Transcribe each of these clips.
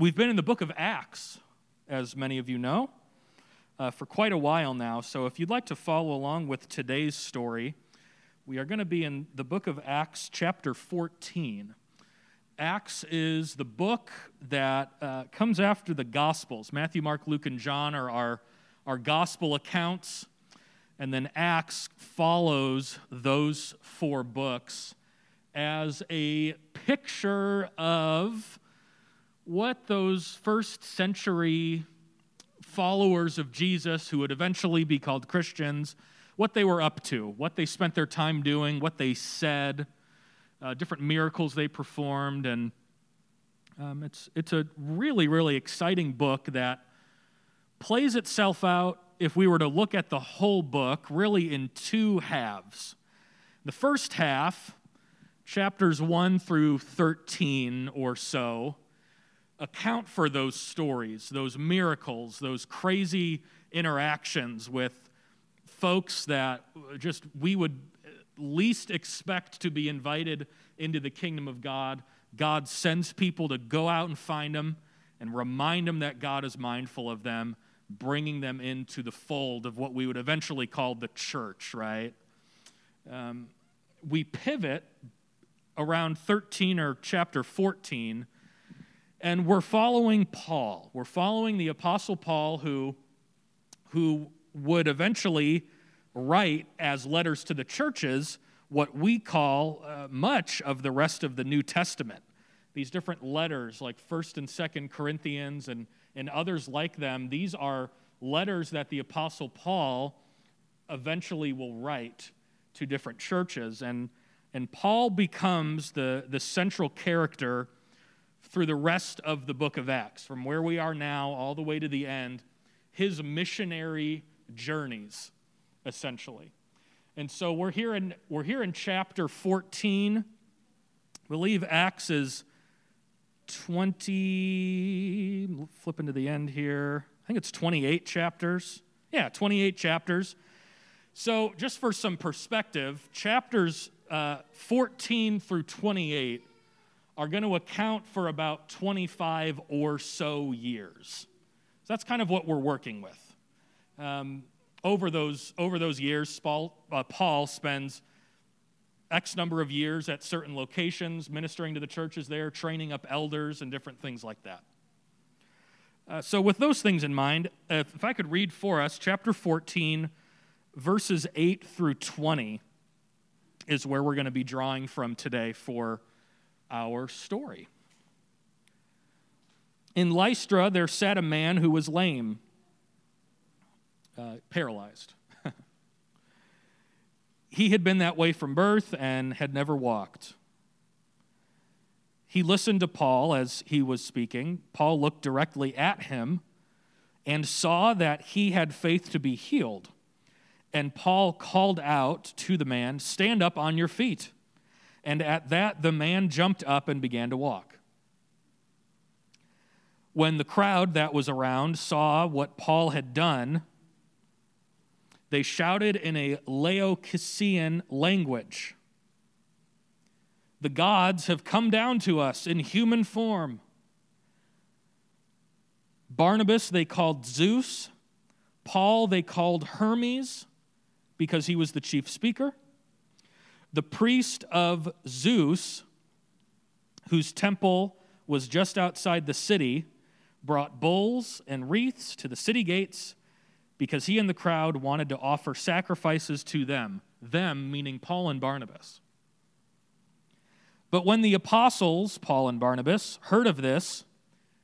we've been in the book of Acts, as many of you know, uh, for quite a while now. So if you'd like to follow along with today's story, we are going to be in the book of Acts, chapter 14. Acts is the book that uh, comes after the Gospels. Matthew, Mark, Luke, and John are our, our gospel accounts. And then Acts follows those four books as a picture of what those first century followers of Jesus, who would eventually be called Christians, what they were up to, what they spent their time doing, what they said, uh, different miracles they performed. And um, it's, it's a really, really exciting book that plays itself out if we were to look at the whole book, really in two halves. The first half, chapters 1 through 13 or so, account for those stories, those miracles, those crazy interactions with folks that just we would least expect to be invited into the kingdom of God. God sends people to go out and find them and remind them that God is mindful of them bringing them into the fold of what we would eventually call the church, right? Um, we pivot around 13 or chapter 14, and we're following Paul. We're following the Apostle Paul, who, who would eventually write as letters to the churches what we call uh, much of the rest of the New Testament. These different letters, like 1st and 2nd Corinthians and and others like them, these are letters that the Apostle Paul eventually will write to different churches. And, and Paul becomes the, the central character through the rest of the book of Acts, from where we are now all the way to the end, his missionary journeys, essentially. And so we're here in, we're here in chapter 14. I believe Acts is 20, flip into the end here. I think it's 28 chapters. Yeah, 28 chapters. So, just for some perspective, chapters uh, 14 through 28 are going to account for about 25 or so years. So, that's kind of what we're working with. Um, over, those, over those years, Paul, uh, Paul spends X number of years at certain locations, ministering to the churches there, training up elders, and different things like that. Uh, so, with those things in mind, if, if I could read for us, chapter 14, verses 8 through 20 is where we're going to be drawing from today for our story. In Lystra, there sat a man who was lame, uh, paralyzed. He had been that way from birth and had never walked. He listened to Paul as he was speaking. Paul looked directly at him and saw that he had faith to be healed. And Paul called out to the man, Stand up on your feet. And at that, the man jumped up and began to walk. When the crowd that was around saw what Paul had done, they shouted in a Lycaonian language The gods have come down to us in human form. Barnabas they called Zeus. Paul they called Hermes because he was the chief speaker. The priest of Zeus, whose temple was just outside the city, brought bulls and wreaths to the city gates because he and the crowd wanted to offer sacrifices to them, them meaning Paul and Barnabas. But when the apostles, Paul and Barnabas, heard of this,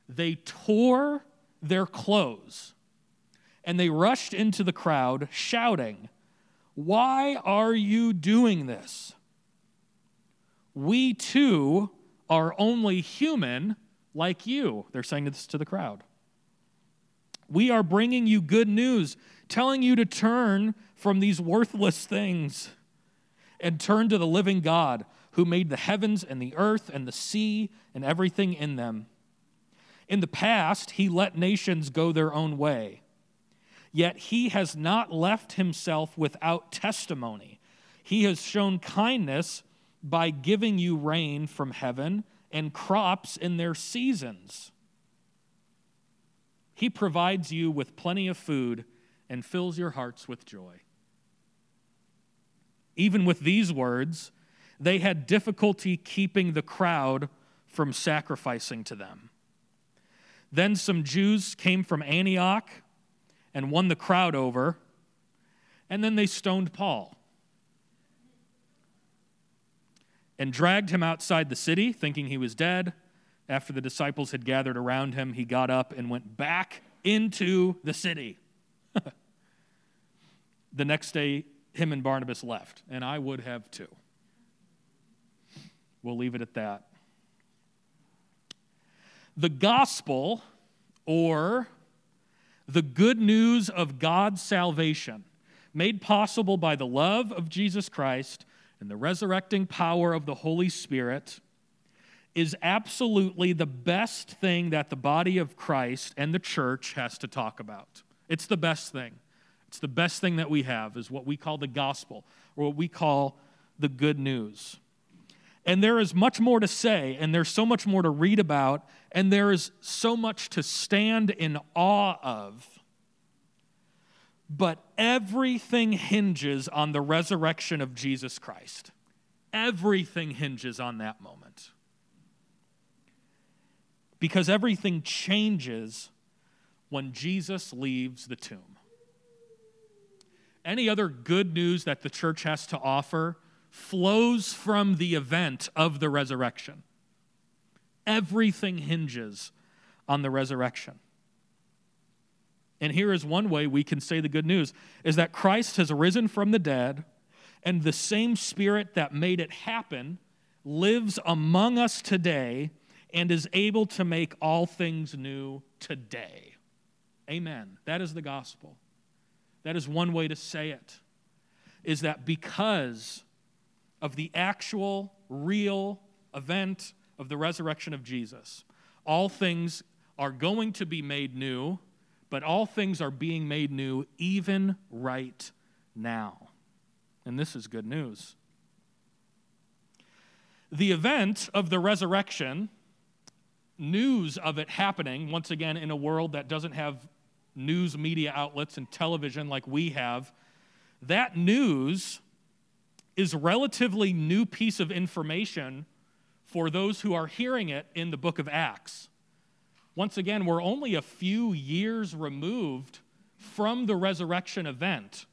they tore their clothes and they rushed into the crowd, shouting, Why are you doing this? We too are only human like you. They're saying this to the crowd. We are bringing you good news, telling you to turn from these worthless things and turn to the living God who made the heavens and the earth and the sea and everything in them. In the past, he let nations go their own way. Yet he has not left himself without testimony. He has shown kindness by giving you rain from heaven and crops in their seasons He provides you with plenty of food and fills your hearts with joy. Even with these words, they had difficulty keeping the crowd from sacrificing to them. Then some Jews came from Antioch and won the crowd over, and then they stoned Paul and dragged him outside the city, thinking he was dead. After the disciples had gathered around him, he got up and went back into the city. the next day, him and Barnabas left, and I would have too. We'll leave it at that. The gospel, or the good news of God's salvation, made possible by the love of Jesus Christ and the resurrecting power of the Holy Spirit, is absolutely the best thing that the body of Christ and the church has to talk about. It's the best thing. It's the best thing that we have, is what we call the gospel, or what we call the good news. And there is much more to say, and there's so much more to read about, and there is so much to stand in awe of. But everything hinges on the resurrection of Jesus Christ. Everything hinges on that moment. Because everything changes when Jesus leaves the tomb. Any other good news that the church has to offer flows from the event of the resurrection. Everything hinges on the resurrection. And here is one way we can say the good news is that Christ has risen from the dead and the same spirit that made it happen lives among us today and is able to make all things new today. Amen. That is the gospel. That is one way to say it. Is that because of the actual, real event of the resurrection of Jesus. All things are going to be made new, but all things are being made new even right now. And this is good news. The event of the resurrection, news of it happening, once again, in a world that doesn't have news media outlets and television like we have, that news is a relatively new piece of information for those who are hearing it in the book of Acts. Once again, we're only a few years removed from the resurrection event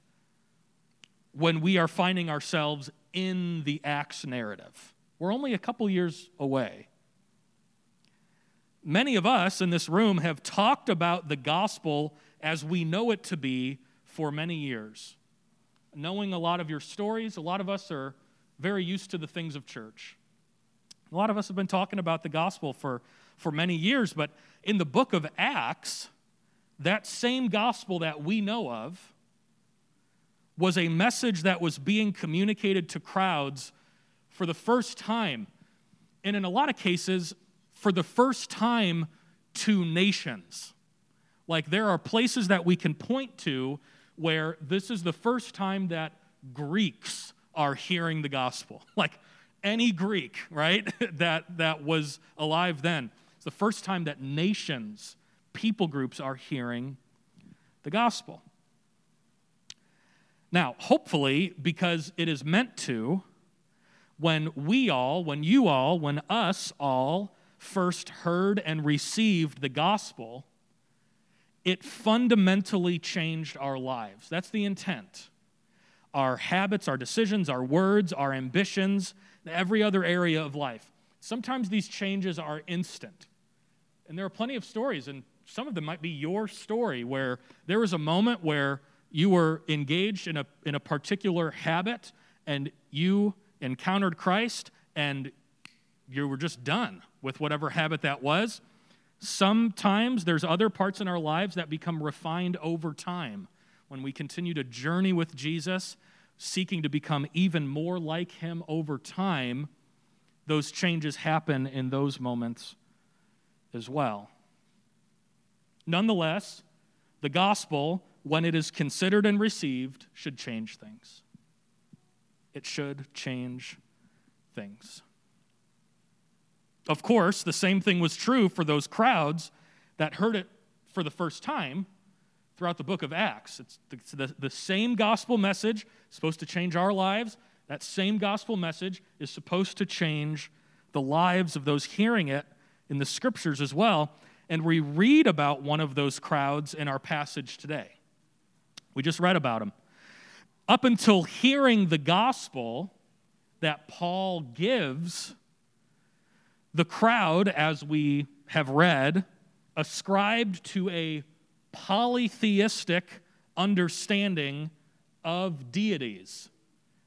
when we are finding ourselves in the Acts narrative. We're only a couple years away. Many of us in this room have talked about the gospel as we know it to be for many years knowing a lot of your stories, a lot of us are very used to the things of church. A lot of us have been talking about the gospel for, for many years, but in the book of Acts, that same gospel that we know of was a message that was being communicated to crowds for the first time. And in a lot of cases, for the first time to nations. Like there are places that we can point to where this is the first time that Greeks are hearing the gospel. Like any Greek, right, that, that was alive then. It's the first time that nations, people groups are hearing the gospel. Now, hopefully, because it is meant to, when we all, when you all, when us all first heard and received the gospel, it fundamentally changed our lives. That's the intent. Our habits, our decisions, our words, our ambitions, every other area of life. Sometimes these changes are instant. And there are plenty of stories, and some of them might be your story, where there was a moment where you were engaged in a, in a particular habit and you encountered Christ and you were just done with whatever habit that was Sometimes there's other parts in our lives that become refined over time when we continue to journey with Jesus, seeking to become even more like him over time. Those changes happen in those moments as well. Nonetheless, the gospel, when it is considered and received, should change things. It should change things. Of course, the same thing was true for those crowds that heard it for the first time throughout the book of Acts. It's the, the, the same gospel message, supposed to change our lives. That same gospel message is supposed to change the lives of those hearing it in the scriptures as well. And we read about one of those crowds in our passage today. We just read about him. Up until hearing the gospel that Paul gives, the crowd, as we have read, ascribed to a polytheistic understanding of deities.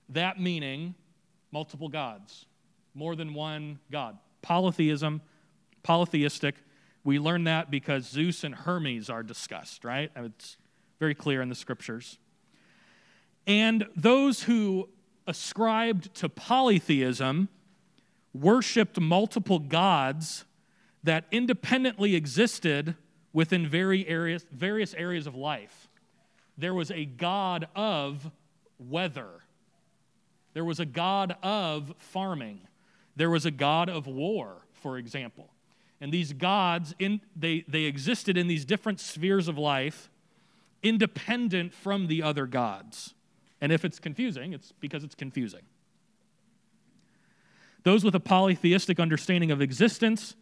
That meaning multiple gods, more than one God. Polytheism, polytheistic. We learn that because Zeus and Hermes are discussed, right? It's very clear in the scriptures. And those who ascribed to polytheism worshiped multiple gods that independently existed within areas, various areas of life. There was a God of weather, there was a God of farming, there was a God of war, for example. And these gods, in, they, they existed in these different spheres of life, independent from the other gods. And if it's confusing, it's because it's confusing. Those with a polytheistic understanding of existence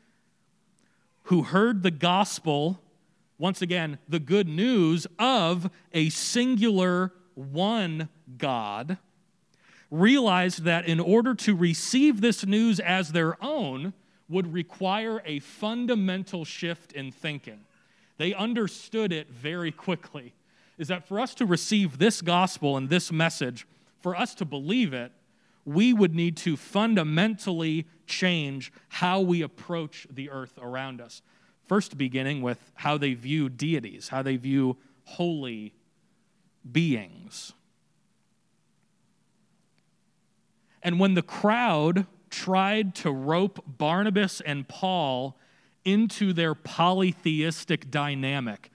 who heard the gospel, once again, the good news of a singular one God, realized that in order to receive this news as their own would require a fundamental shift in thinking. They understood it very quickly. Is that for us to receive this gospel and this message, for us to believe it, we would need to fundamentally change how we approach the earth around us. First, beginning with how they view deities, how they view holy beings. And when the crowd tried to rope Barnabas and Paul into their polytheistic dynamic,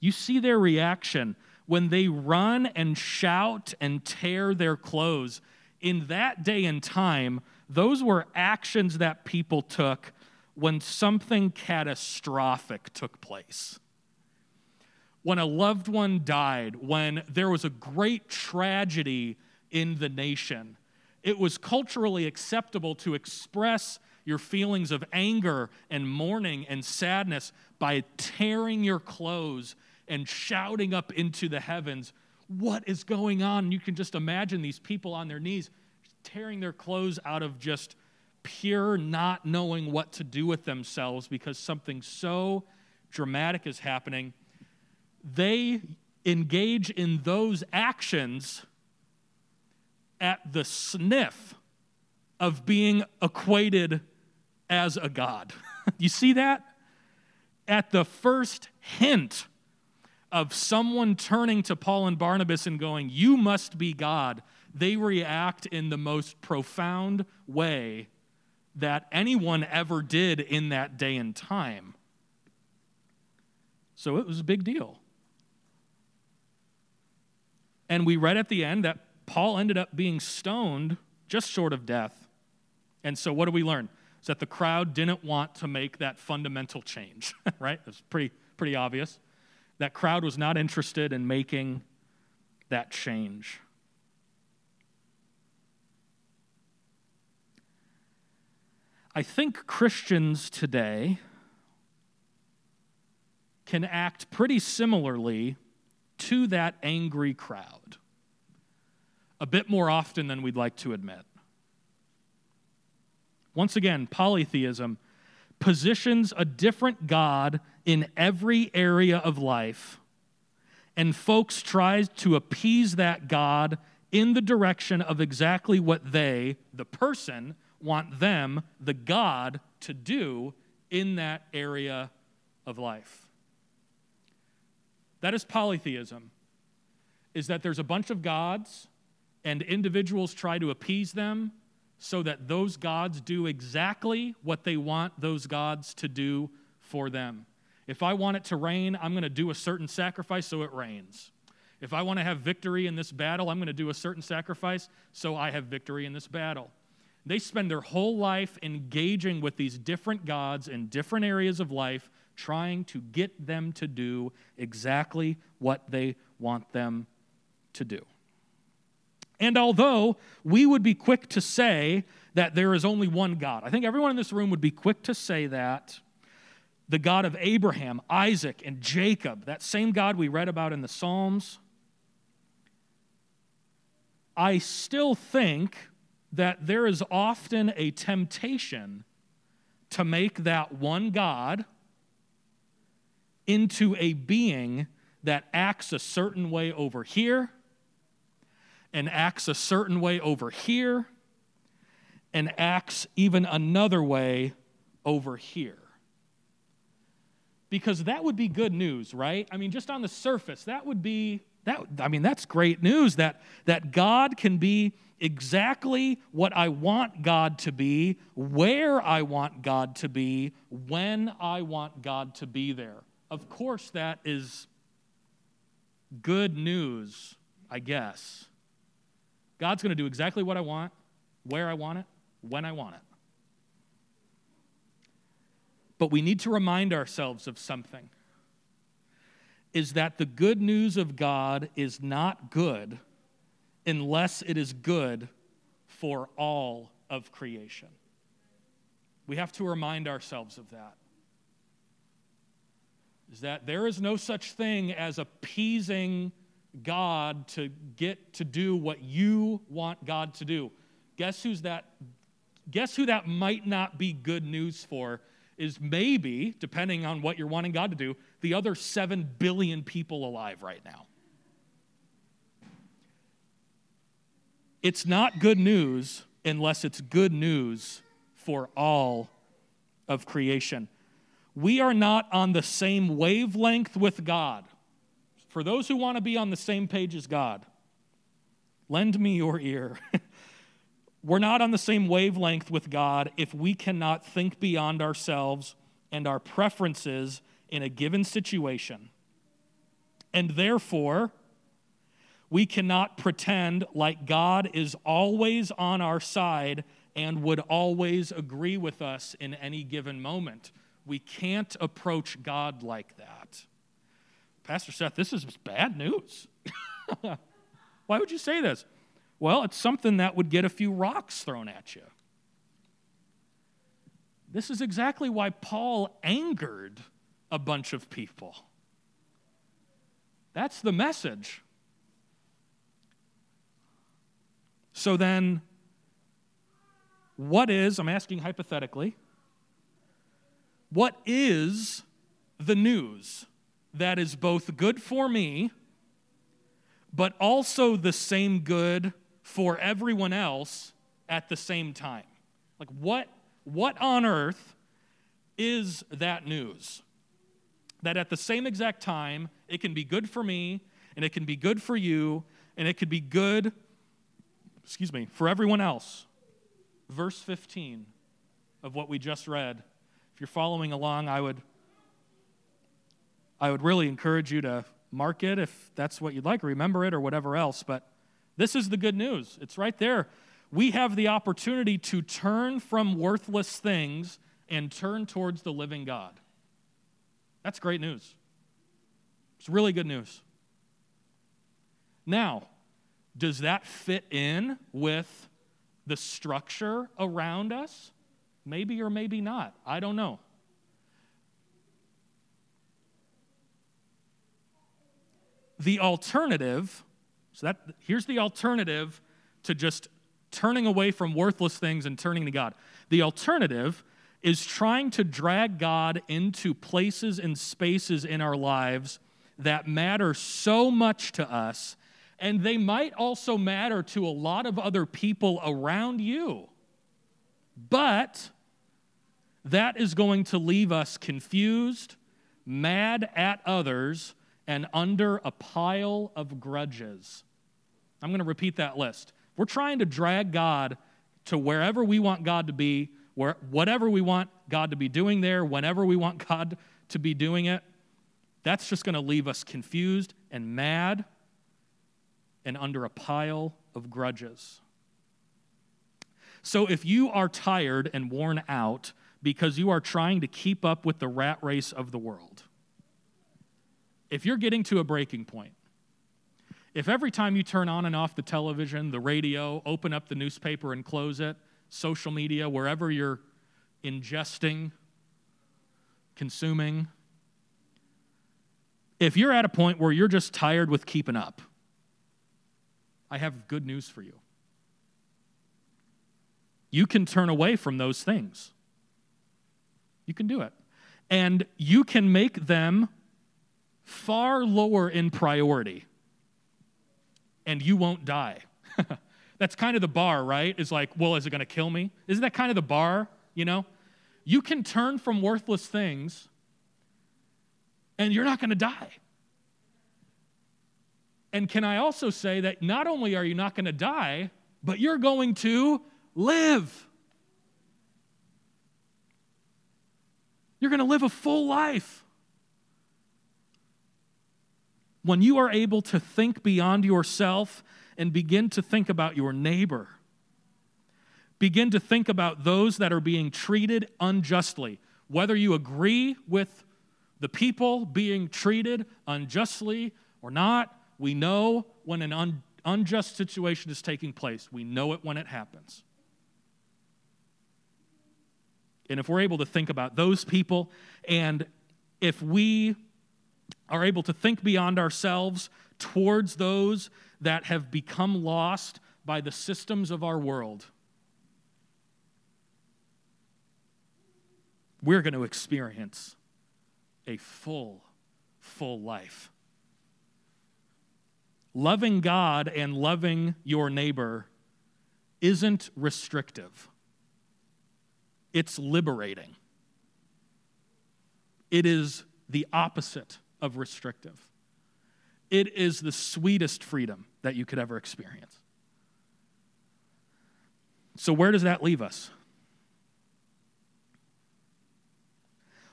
you see their reaction when they run and shout and tear their clothes in that day and time, those were actions that people took when something catastrophic took place. When a loved one died, when there was a great tragedy in the nation, it was culturally acceptable to express your feelings of anger and mourning and sadness by tearing your clothes and shouting up into the heavens, what is going on? you can just imagine these people on their knees tearing their clothes out of just pure not knowing what to do with themselves because something so dramatic is happening. They engage in those actions at the sniff of being equated as a God. you see that? At the first hint of someone turning to Paul and Barnabas and going, You must be God, they react in the most profound way that anyone ever did in that day and time. So it was a big deal. And we read at the end that Paul ended up being stoned just short of death. And so what do we learn? Is that the crowd didn't want to make that fundamental change, right? It's pretty, pretty obvious. That crowd was not interested in making that change. I think Christians today can act pretty similarly to that angry crowd, a bit more often than we'd like to admit. Once again, polytheism positions a different God in every area of life, and folks try to appease that God in the direction of exactly what they, the person, want them, the God, to do in that area of life. That is polytheism, is that there's a bunch of gods and individuals try to appease them so that those gods do exactly what they want those gods to do for them. If I want it to rain, I'm going to do a certain sacrifice so it rains. If I want to have victory in this battle, I'm going to do a certain sacrifice so I have victory in this battle. They spend their whole life engaging with these different gods in different areas of life, trying to get them to do exactly what they want them to do. And although we would be quick to say that there is only one God, I think everyone in this room would be quick to say that the God of Abraham, Isaac, and Jacob, that same God we read about in the Psalms, I still think that there is often a temptation to make that one God into a being that acts a certain way over here and acts a certain way over here and acts even another way over here. Because that would be good news, right? I mean, just on the surface, that would be that I mean, that's great news that that God can be exactly what I want God to be, where I want God to be, when I want God to be there. Of course, that is good news, I guess. God's going to do exactly what I want, where I want it, when I want it. But we need to remind ourselves of something is that the good news of God is not good unless it is good for all of creation. We have to remind ourselves of that. Is that there is no such thing as appeasing God to get to do what you want God to do. Guess who's that? Guess who that might not be good news for is maybe, depending on what you're wanting God to do, the other 7 billion people alive right now. It's not good news unless it's good news for all of creation. We are not on the same wavelength with God. For those who want to be on the same page as God, lend me your ear. We're not on the same wavelength with God if we cannot think beyond ourselves and our preferences in a given situation. And therefore, we cannot pretend like God is always on our side and would always agree with us in any given moment. We can't approach God like that. Pastor Seth, this is bad news. Why would you say this? Well, it's something that would get a few rocks thrown at you. This is exactly why Paul angered a bunch of people. That's the message. So then, what is, I'm asking hypothetically, what is the news that is both good for me, but also the same good for everyone else at the same time? Like, what, what on earth is that news? That at the same exact time, it can be good for me, and it can be good for you, and it could be good, excuse me, for everyone else. Verse 15 of what we just read. If you're following along, I would I would really encourage you to mark it if that's what you'd like, remember it or whatever else. But this is the good news. It's right there. We have the opportunity to turn from worthless things and turn towards the living God. That's great news. It's really good news. Now, does that fit in with the structure around us? Maybe or maybe not. I don't know. The alternative, so that here's the alternative to just turning away from worthless things and turning to God. The alternative is trying to drag God into places and spaces in our lives that matter so much to us, and they might also matter to a lot of other people around you. But that is going to leave us confused, mad at others, and under a pile of grudges. I'm going to repeat that list. We're trying to drag God to wherever we want God to be, where, whatever we want God to be doing there, whenever we want God to be doing it. That's just going to leave us confused and mad and under a pile of grudges. So if you are tired and worn out because you are trying to keep up with the rat race of the world. If you're getting to a breaking point, if every time you turn on and off the television, the radio, open up the newspaper and close it, social media, wherever you're ingesting, consuming, if you're at a point where you're just tired with keeping up, I have good news for you. You can turn away from those things. You can do it. And you can make them far lower in priority, and you won't die. That's kind of the bar, right? Is like, well, is it going to kill me? Isn't that kind of the bar, you know? You can turn from worthless things, and you're not going to die. And can I also say that not only are you not going to die, but you're going to live. You're going to live a full life. When you are able to think beyond yourself and begin to think about your neighbor, begin to think about those that are being treated unjustly, whether you agree with the people being treated unjustly or not, we know when an un- unjust situation is taking place. We know it when it happens. And if we're able to think about those people, and if we are able to think beyond ourselves towards those that have become lost by the systems of our world, we're going to experience a full, full life. Loving God and loving your neighbor isn't restrictive, it's liberating. It is the opposite of restrictive. It is the sweetest freedom that you could ever experience. So, where does that leave us?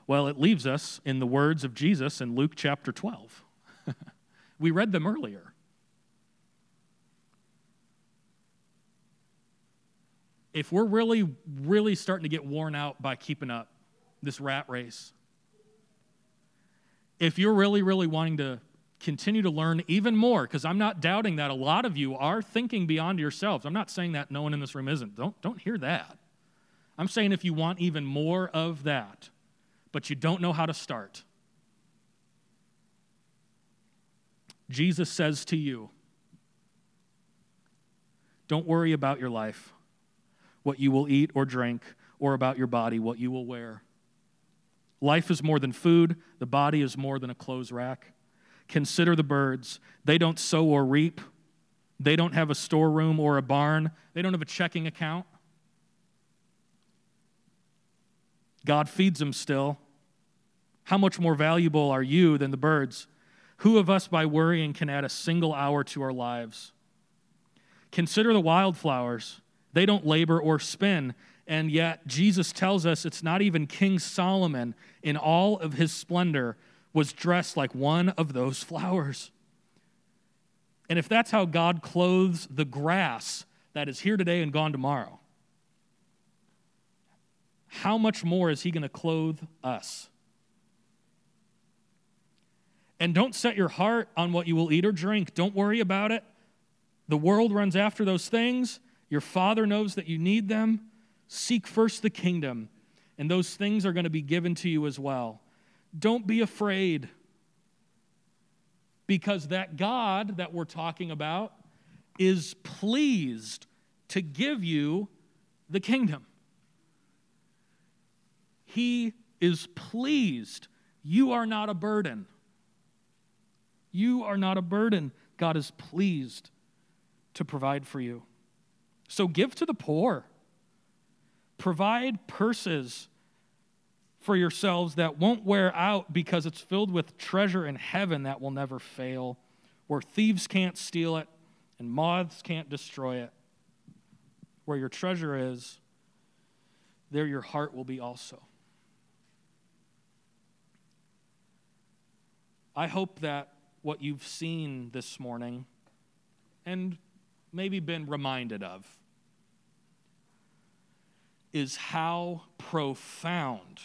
Well, it leaves us in the words of Jesus in Luke chapter 12. we read them earlier. if we're really, really starting to get worn out by keeping up this rat race, if you're really, really wanting to continue to learn even more, because I'm not doubting that a lot of you are thinking beyond yourselves. I'm not saying that no one in this room isn't. Don't, don't hear that. I'm saying if you want even more of that, but you don't know how to start, Jesus says to you, don't worry about your life what you will eat or drink, or about your body, what you will wear. Life is more than food, the body is more than a clothes rack. Consider the birds. They don't sow or reap, they don't have a storeroom or a barn, they don't have a checking account. God feeds them still. How much more valuable are you than the birds? Who of us, by worrying, can add a single hour to our lives? Consider the wildflowers. They don't labor or spin. And yet, Jesus tells us it's not even King Solomon in all of his splendor was dressed like one of those flowers. And if that's how God clothes the grass that is here today and gone tomorrow, how much more is he going to clothe us? And don't set your heart on what you will eat or drink. Don't worry about it. The world runs after those things, your Father knows that you need them. Seek first the kingdom, and those things are going to be given to you as well. Don't be afraid, because that God that we're talking about is pleased to give you the kingdom. He is pleased. You are not a burden. You are not a burden. God is pleased to provide for you. So give to the poor. Provide purses for yourselves that won't wear out because it's filled with treasure in heaven that will never fail, where thieves can't steal it and moths can't destroy it. Where your treasure is, there your heart will be also. I hope that what you've seen this morning and maybe been reminded of is how profound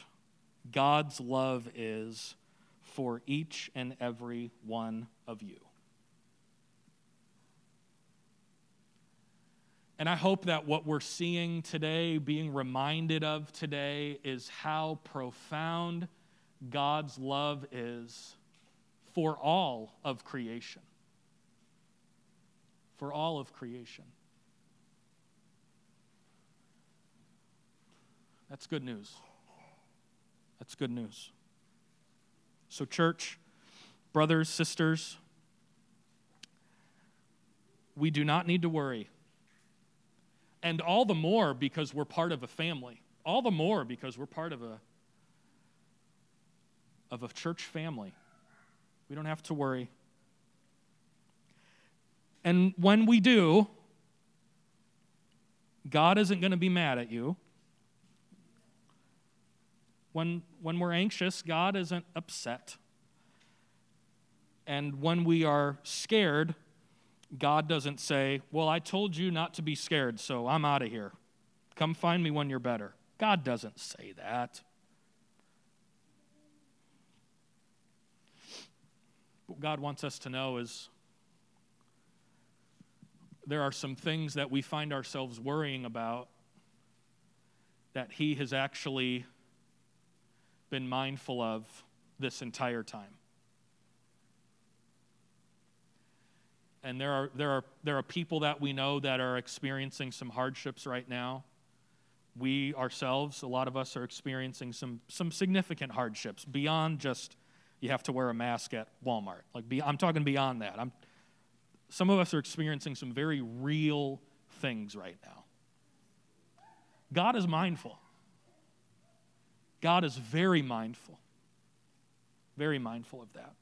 God's love is for each and every one of you. And I hope that what we're seeing today, being reminded of today, is how profound God's love is for all of creation. For all of creation. That's good news. That's good news. So, church, brothers, sisters, we do not need to worry. And all the more because we're part of a family. All the more because we're part of a of a church family. We don't have to worry. And when we do, God isn't going to be mad at you. When, when we're anxious, God isn't upset. And when we are scared, God doesn't say, Well, I told you not to be scared, so I'm out of here. Come find me when you're better. God doesn't say that. What God wants us to know is there are some things that we find ourselves worrying about that He has actually been mindful of this entire time. And there are, there, are, there are people that we know that are experiencing some hardships right now. We ourselves, a lot of us, are experiencing some, some significant hardships beyond just you have to wear a mask at Walmart. Like, be, I'm talking beyond that. I'm, some of us are experiencing some very real things right now. God is mindful. God is very mindful, very mindful of that.